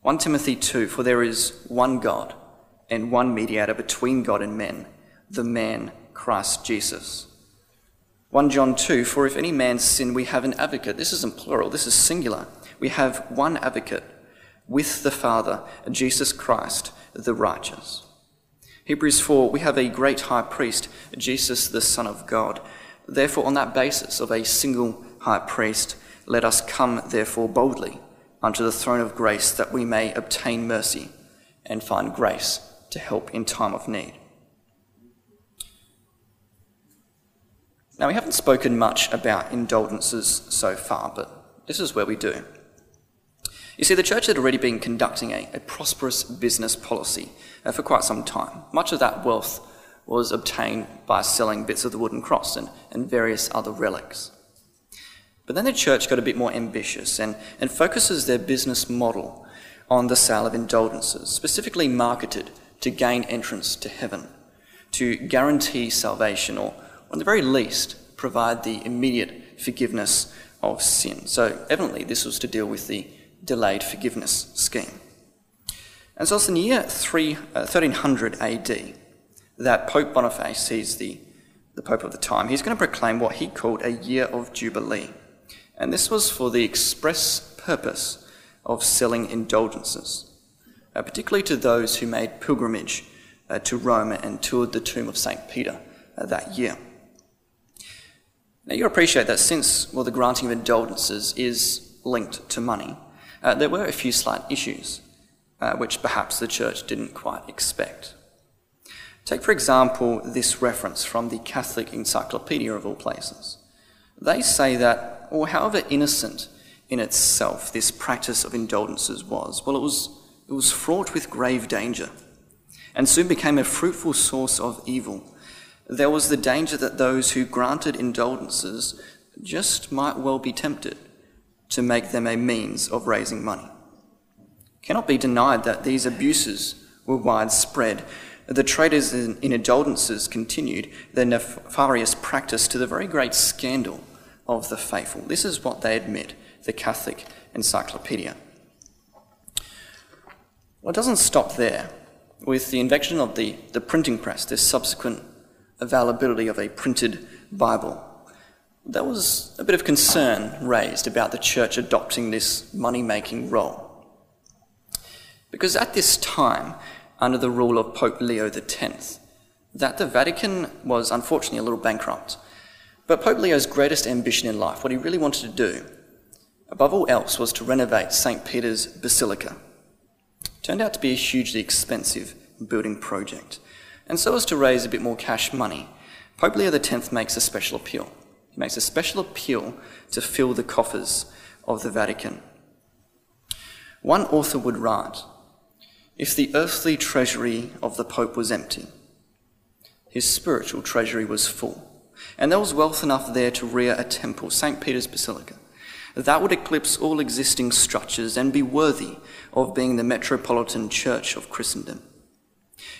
1 Timothy 2 For there is one God and one mediator between God and men, the man Christ Jesus. 1 John 2 For if any man sin, we have an advocate. This isn't plural, this is singular. We have one advocate with the Father, Jesus Christ, the righteous. Hebrews 4 We have a great high priest, Jesus, the Son of God. Therefore, on that basis of a single high priest, let us come, therefore, boldly unto the throne of grace that we may obtain mercy and find grace to help in time of need. Now, we haven't spoken much about indulgences so far, but this is where we do. You see, the church had already been conducting a, a prosperous business policy uh, for quite some time. Much of that wealth was obtained by selling bits of the wooden cross and, and various other relics. But then the church got a bit more ambitious and, and focuses their business model on the sale of indulgences, specifically marketed to gain entrance to heaven, to guarantee salvation, or, at the very least, provide the immediate forgiveness of sin. So, evidently, this was to deal with the delayed forgiveness scheme. And so it's in the year 3, uh, 1300 AD that Pope Boniface, he's the, the Pope of the time, he's going to proclaim what he called a year of Jubilee. And this was for the express purpose of selling indulgences, uh, particularly to those who made pilgrimage uh, to Rome and toured the tomb of St. Peter uh, that year. Now, you appreciate that since, well, the granting of indulgences is linked to money, uh, there were a few slight issues uh, which perhaps the church didn't quite expect. Take, for example, this reference from the Catholic Encyclopedia of all places. They say that or however innocent in itself this practice of indulgences was, well, it was, it was fraught with grave danger and soon became a fruitful source of evil. There was the danger that those who granted indulgences just might well be tempted to make them a means of raising money. It cannot be denied that these abuses were widespread. The traders in indulgences continued their nefarious practice to the very great scandal of the faithful. This is what they admit, the Catholic Encyclopedia. Well, it doesn't stop there. With the invention of the, the printing press, this subsequent availability of a printed Bible, there was a bit of concern raised about the church adopting this money making role. Because at this time, under the rule of Pope Leo X, that the Vatican was unfortunately a little bankrupt. But Pope Leo's greatest ambition in life, what he really wanted to do, above all else, was to renovate St. Peter's Basilica. It turned out to be a hugely expensive building project. And so as to raise a bit more cash money, Pope Leo X makes a special appeal. He makes a special appeal to fill the coffers of the Vatican. One author would write If the earthly treasury of the Pope was empty, his spiritual treasury was full, and there was wealth enough there to rear a temple, St. Peter's Basilica, that would eclipse all existing structures and be worthy of being the metropolitan church of Christendom.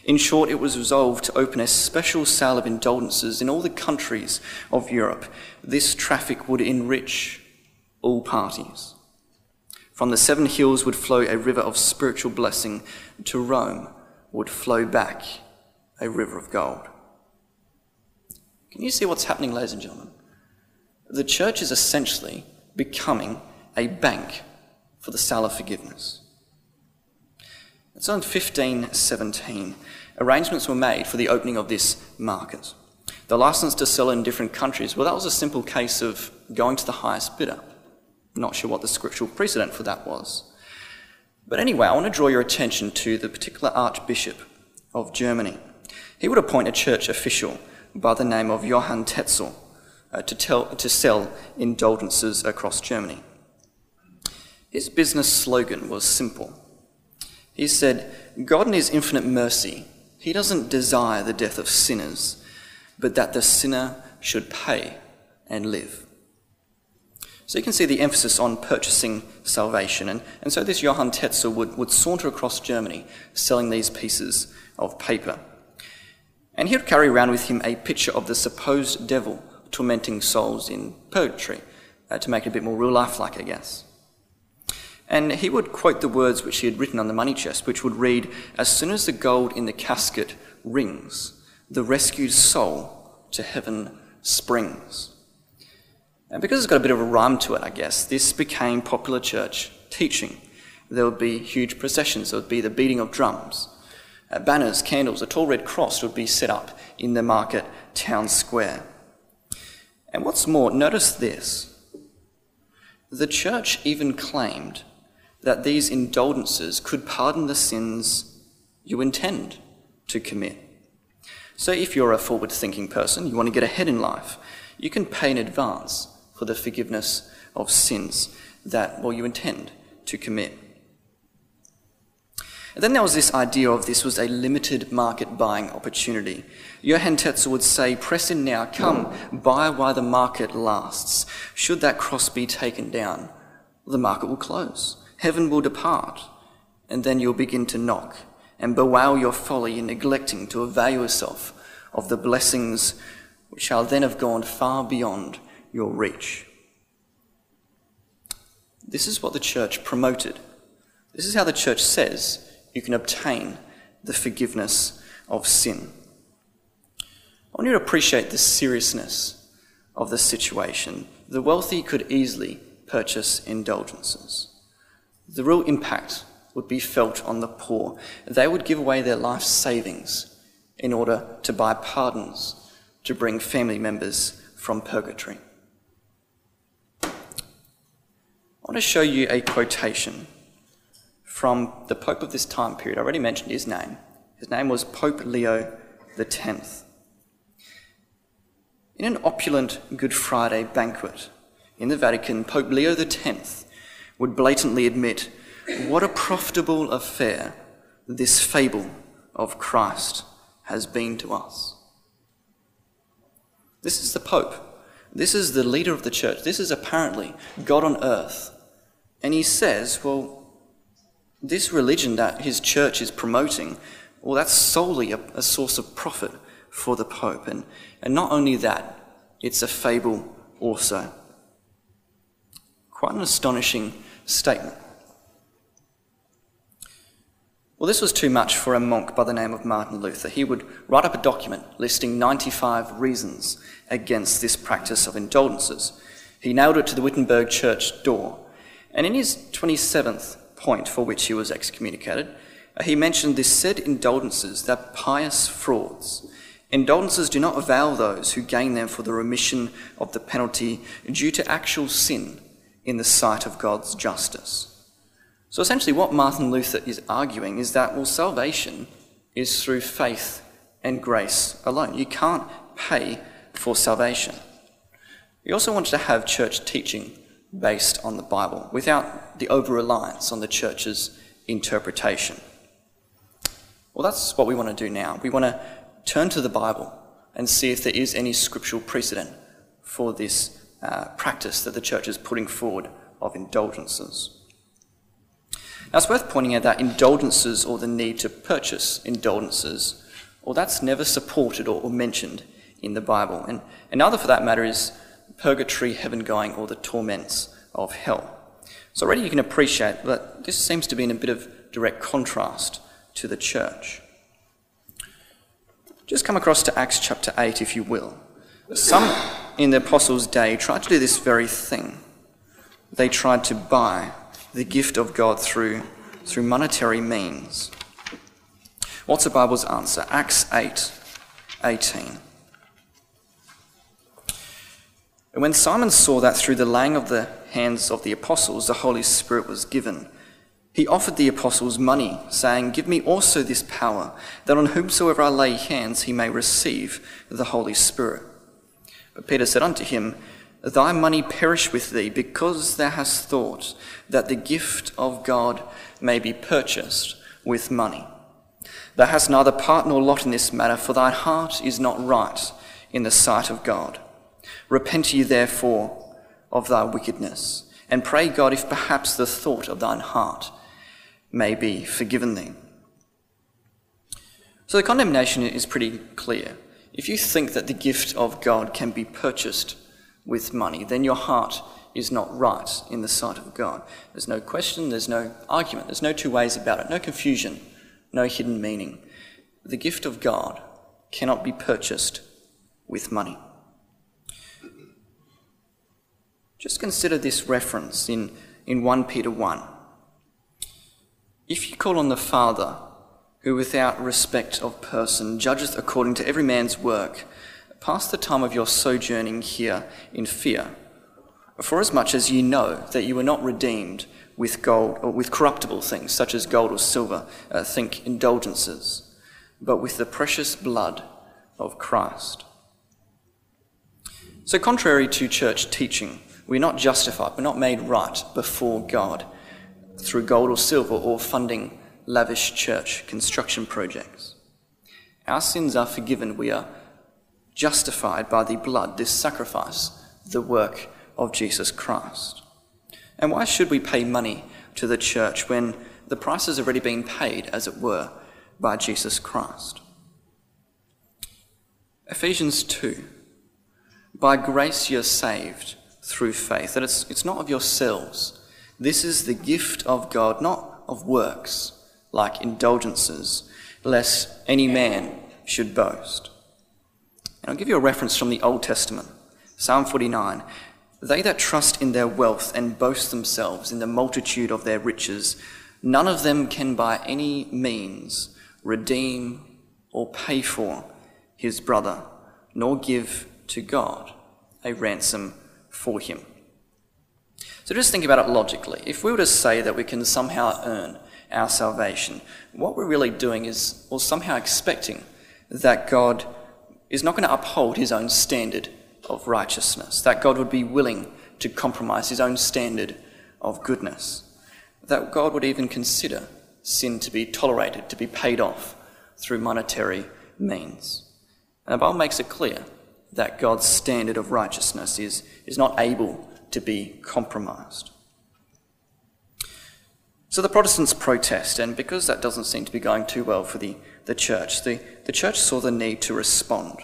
In short, it was resolved to open a special sale of indulgences in all the countries of Europe. This traffic would enrich all parties. From the seven hills would flow a river of spiritual blessing. To Rome would flow back a river of gold. Can you see what's happening, ladies and gentlemen? The church is essentially becoming a bank for the sale of forgiveness. So in 1517, arrangements were made for the opening of this market. The license to sell in different countries, well, that was a simple case of going to the highest bidder. Not sure what the scriptural precedent for that was. But anyway, I want to draw your attention to the particular Archbishop of Germany. He would appoint a church official by the name of Johann Tetzel uh, to, tell, to sell indulgences across Germany. His business slogan was simple. He said, God in his infinite mercy, he doesn't desire the death of sinners, but that the sinner should pay and live. So you can see the emphasis on purchasing salvation. And, and so this Johann Tetzel would, would saunter across Germany selling these pieces of paper. And he would carry around with him a picture of the supposed devil tormenting souls in purgatory uh, to make it a bit more real life like, I guess. And he would quote the words which he had written on the money chest, which would read As soon as the gold in the casket rings, the rescued soul to heaven springs. And because it's got a bit of a rhyme to it, I guess, this became popular church teaching. There would be huge processions, there would be the beating of drums. Uh, banners, candles, a tall red cross would be set up in the market town square. And what's more, notice this. The church even claimed that these indulgences could pardon the sins you intend to commit. So if you're a forward thinking person, you want to get ahead in life, you can pay in advance for the forgiveness of sins that, well, you intend to commit. And then there was this idea of this was a limited market buying opportunity. Johann Tetzel would say, Press in now, come, buy while the market lasts. Should that cross be taken down, the market will close, heaven will depart, and then you'll begin to knock and bewail your folly in neglecting to avail yourself of the blessings which shall then have gone far beyond your reach. This is what the church promoted. This is how the church says you can obtain the forgiveness of sin. I want you to appreciate the seriousness of the situation. The wealthy could easily purchase indulgences. The real impact would be felt on the poor. They would give away their life savings in order to buy pardons to bring family members from purgatory. I want to show you a quotation from the Pope of this time period. I already mentioned his name. His name was Pope Leo X. In an opulent Good Friday banquet in the Vatican, Pope Leo X would blatantly admit what a profitable affair this fable of Christ has been to us. This is the Pope this is the leader of the church. This is apparently God on earth. And he says, well, this religion that his church is promoting, well, that's solely a, a source of profit for the Pope. And, and not only that, it's a fable also. Quite an astonishing statement. Well, this was too much for a monk by the name of Martin Luther. He would write up a document listing 95 reasons against this practice of indulgences. He nailed it to the Wittenberg church door. And in his 27th point for which he was excommunicated, uh, he mentioned this said indulgences, that pious frauds, Indulgences do not avail those who gain them for the remission of the penalty due to actual sin in the sight of God's justice. So essentially, what Martin Luther is arguing is that, well, salvation is through faith and grace alone. You can't pay for salvation. He also wanted to have church teaching based on the Bible without the over reliance on the church's interpretation. Well, that's what we want to do now. We want to turn to the Bible and see if there is any scriptural precedent for this uh, practice that the church is putting forward of indulgences. Now, it's worth pointing out that indulgences or the need to purchase indulgences, well, that's never supported or, or mentioned in the Bible. And another, for that matter, is purgatory, heaven going, or the torments of hell. So, already you can appreciate that this seems to be in a bit of direct contrast to the church. Just come across to Acts chapter 8, if you will. Some in the apostles' day tried to do this very thing. They tried to buy the gift of God through, through monetary means. What's the Bible's answer? Acts 8 18. And when Simon saw that through the laying of the hands of the apostles the Holy Spirit was given, he offered the apostles money, saying, Give me also this power, that on whomsoever I lay hands he may receive the Holy Spirit. But Peter said unto him, Thy money perish with thee, because thou hast thought that the gift of God may be purchased with money. Thou hast neither part nor lot in this matter, for thy heart is not right in the sight of God. Repent ye therefore of thy wickedness, and pray God if perhaps the thought of thine heart may be forgiven thee. So the condemnation is pretty clear. If you think that the gift of God can be purchased with money, then your heart is not right in the sight of God. There's no question, there's no argument, there's no two ways about it, no confusion, no hidden meaning. The gift of God cannot be purchased with money. Just consider this reference in, in 1 Peter 1. If you call on the Father, who without respect of person judgeth according to every man's work, Pass the time of your sojourning here in fear, forasmuch as ye know that you were not redeemed with gold or with corruptible things such as gold or silver, uh, think indulgences, but with the precious blood of Christ. So, contrary to church teaching, we're not justified, we're not made right before God through gold or silver or funding lavish church construction projects. Our sins are forgiven, we are justified by the blood, this sacrifice, the work of Jesus Christ. And why should we pay money to the church when the price has already been paid, as it were, by Jesus Christ? Ephesians 2 By grace you're saved through faith, that it's, it's not of yourselves. This is the gift of God, not of works, like indulgences, lest any man should boast. And I'll give you a reference from the Old Testament Psalm 49. They that trust in their wealth and boast themselves in the multitude of their riches, none of them can by any means redeem or pay for his brother, nor give to God a ransom for him. So just think about it logically. If we were to say that we can somehow earn our salvation, what we're really doing is, or somehow expecting that God is not going to uphold his own standard of righteousness, that God would be willing to compromise his own standard of goodness, that God would even consider sin to be tolerated, to be paid off through monetary means. And the Bible makes it clear that God's standard of righteousness is, is not able to be compromised. So the Protestants protest, and because that doesn't seem to be going too well for the the church. The, the church saw the need to respond.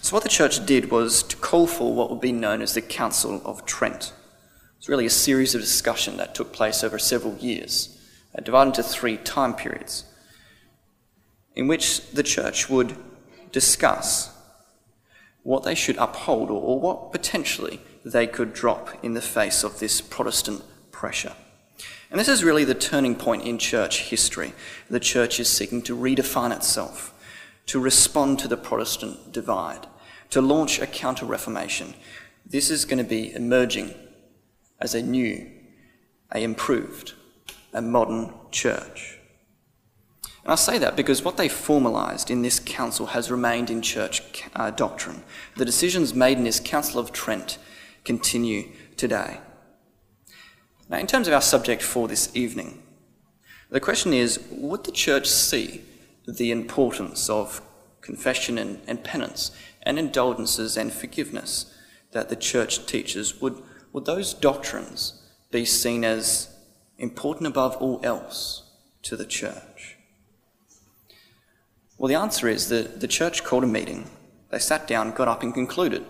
So, what the church did was to call for what would be known as the Council of Trent. It's really a series of discussion that took place over several years, uh, divided into three time periods, in which the church would discuss what they should uphold or, or what potentially they could drop in the face of this Protestant pressure. And this is really the turning point in church history. The church is seeking to redefine itself, to respond to the Protestant divide, to launch a counter reformation. This is going to be emerging as a new, a improved, a modern church. And I say that because what they formalised in this council has remained in church uh, doctrine. The decisions made in this Council of Trent continue today. Now, in terms of our subject for this evening, the question is would the church see the importance of confession and, and penance and indulgences and forgiveness that the church teaches? Would, would those doctrines be seen as important above all else to the church? Well, the answer is that the church called a meeting. They sat down, got up, and concluded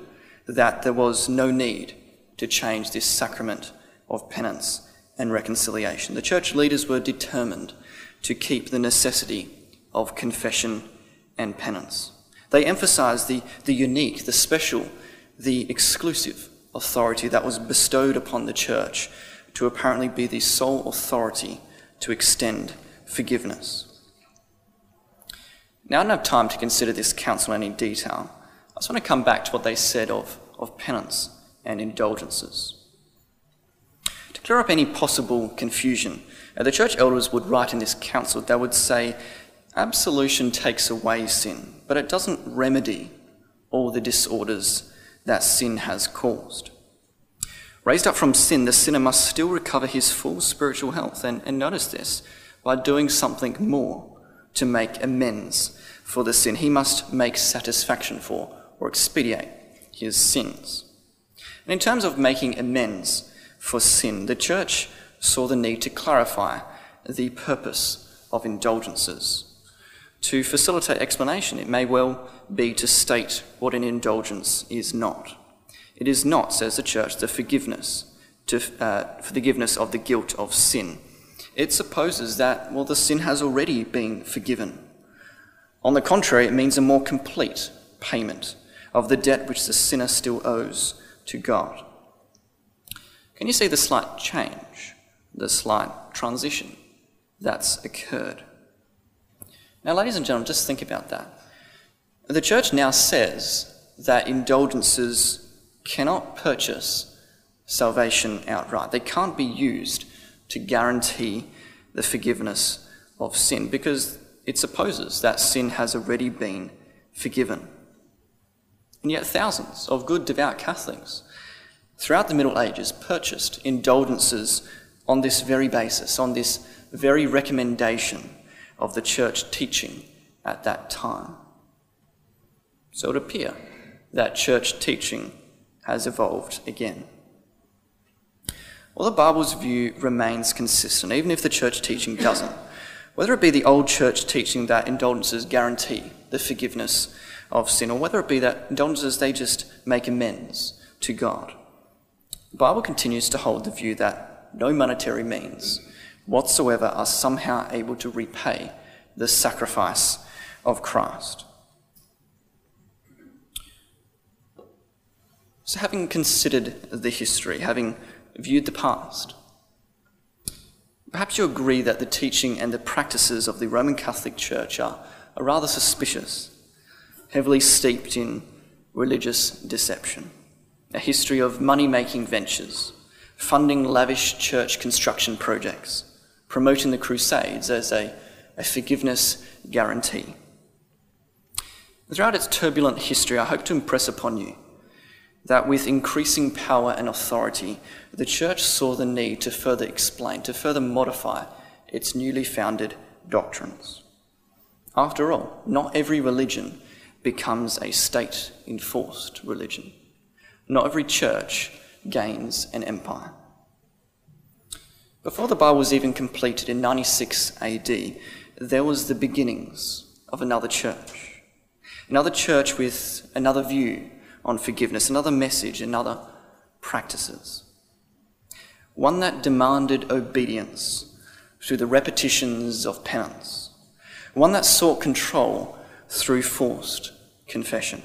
that there was no need to change this sacrament of penance and reconciliation. The church leaders were determined to keep the necessity of confession and penance. They emphasized the, the unique, the special, the exclusive authority that was bestowed upon the church to apparently be the sole authority to extend forgiveness. Now, I don't have time to consider this council in any detail. I just want to come back to what they said of, of penance and indulgences. Clear up any possible confusion, uh, the church elders would write in this council, they would say, absolution takes away sin, but it doesn't remedy all the disorders that sin has caused. Raised up from sin, the sinner must still recover his full spiritual health. And, and notice this by doing something more to make amends for the sin. He must make satisfaction for or expiate his sins. And in terms of making amends for sin, the church saw the need to clarify the purpose of indulgences. To facilitate explanation, it may well be to state what an indulgence is not. It is not, says the church, the forgiveness to, uh, forgiveness of the guilt of sin. It supposes that, well, the sin has already been forgiven. On the contrary, it means a more complete payment of the debt which the sinner still owes to God. Can you see the slight change, the slight transition that's occurred? Now, ladies and gentlemen, just think about that. The church now says that indulgences cannot purchase salvation outright. They can't be used to guarantee the forgiveness of sin because it supposes that sin has already been forgiven. And yet, thousands of good, devout Catholics throughout the Middle Ages purchased indulgences on this very basis, on this very recommendation of the church teaching at that time. So it would appear that church teaching has evolved again. Well, the Bible's view remains consistent, even if the church teaching doesn't. Whether it be the old church teaching that indulgences guarantee the forgiveness of sin, or whether it be that indulgences they just make amends to God. The Bible continues to hold the view that no monetary means whatsoever are somehow able to repay the sacrifice of Christ. So, having considered the history, having viewed the past, perhaps you agree that the teaching and the practices of the Roman Catholic Church are, are rather suspicious heavily steeped in religious deception, a history of money making ventures, funding lavish church construction projects, promoting the Crusades as a, a forgiveness guarantee. Throughout its turbulent history, I hope to impress upon you that with increasing power and authority, the Church saw the need to further explain, to further modify its newly founded doctrines. After all, not every religion becomes a state enforced religion. Not every church gains an empire. Before the Bible was even completed in 96 AD, there was the beginnings of another church. Another church with another view on forgiveness, another message, another practices. One that demanded obedience through the repetitions of penance. One that sought control through forced confession,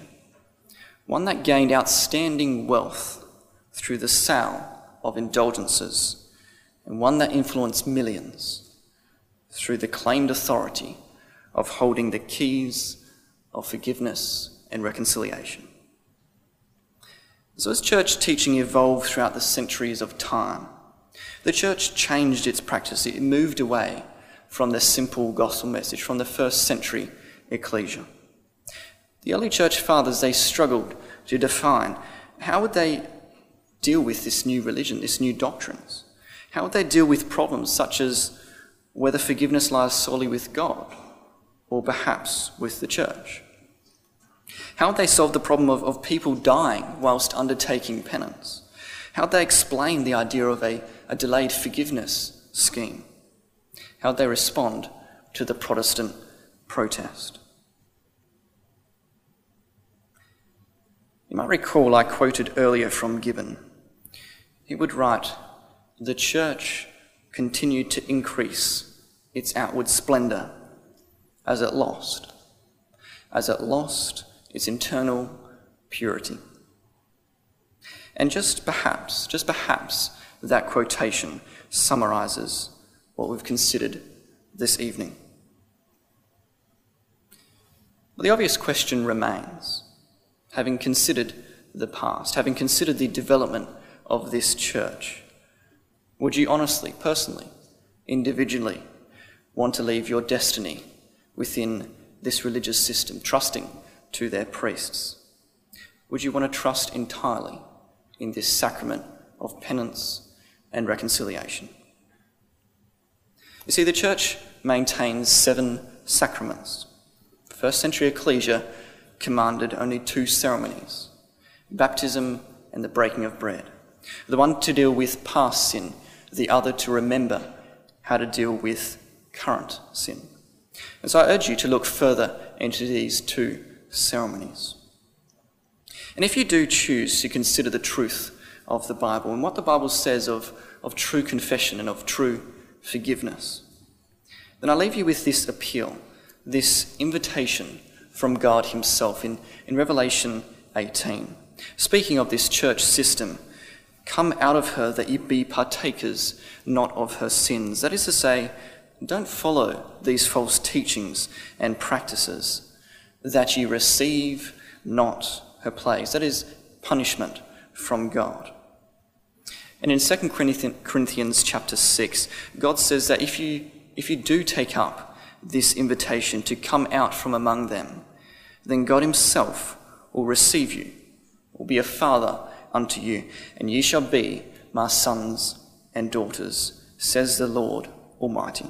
one that gained outstanding wealth through the sale of indulgences, and one that influenced millions through the claimed authority of holding the keys of forgiveness and reconciliation. So, as church teaching evolved throughout the centuries of time, the church changed its practice. It moved away from the simple gospel message, from the first century ecclesia. The early church fathers, they struggled to define how would they deal with this new religion, this new doctrines? How would they deal with problems such as whether forgiveness lies solely with God or perhaps with the church? How would they solve the problem of, of people dying whilst undertaking penance? How would they explain the idea of a, a delayed forgiveness scheme? How would they respond to the Protestant protest? You might recall I quoted earlier from Gibbon. He would write, The church continued to increase its outward splendour as it lost, as it lost its internal purity. And just perhaps, just perhaps, that quotation summarises what we've considered this evening. Well, the obvious question remains having considered the past, having considered the development of this church, would you honestly, personally, individually, want to leave your destiny within this religious system, trusting to their priests? Would you want to trust entirely in this sacrament of penance and reconciliation? You see, the church maintains seven sacraments. First century ecclesia commanded only two ceremonies baptism and the breaking of bread. The one to deal with past sin, the other to remember how to deal with current sin. And so I urge you to look further into these two ceremonies. And if you do choose to consider the truth of the Bible and what the Bible says of, of true confession and of true forgiveness, then I leave you with this appeal, this invitation from God Himself in, in Revelation 18. Speaking of this church system, come out of her that ye be partakers not of her sins. That is to say, don't follow these false teachings and practices, that ye receive not her plagues. That is punishment from God. And in 2 Corinthians chapter 6, God says that if you, if you do take up this invitation to come out from among them, then God Himself will receive you, will be a father unto you, and ye shall be my sons and daughters, says the Lord Almighty.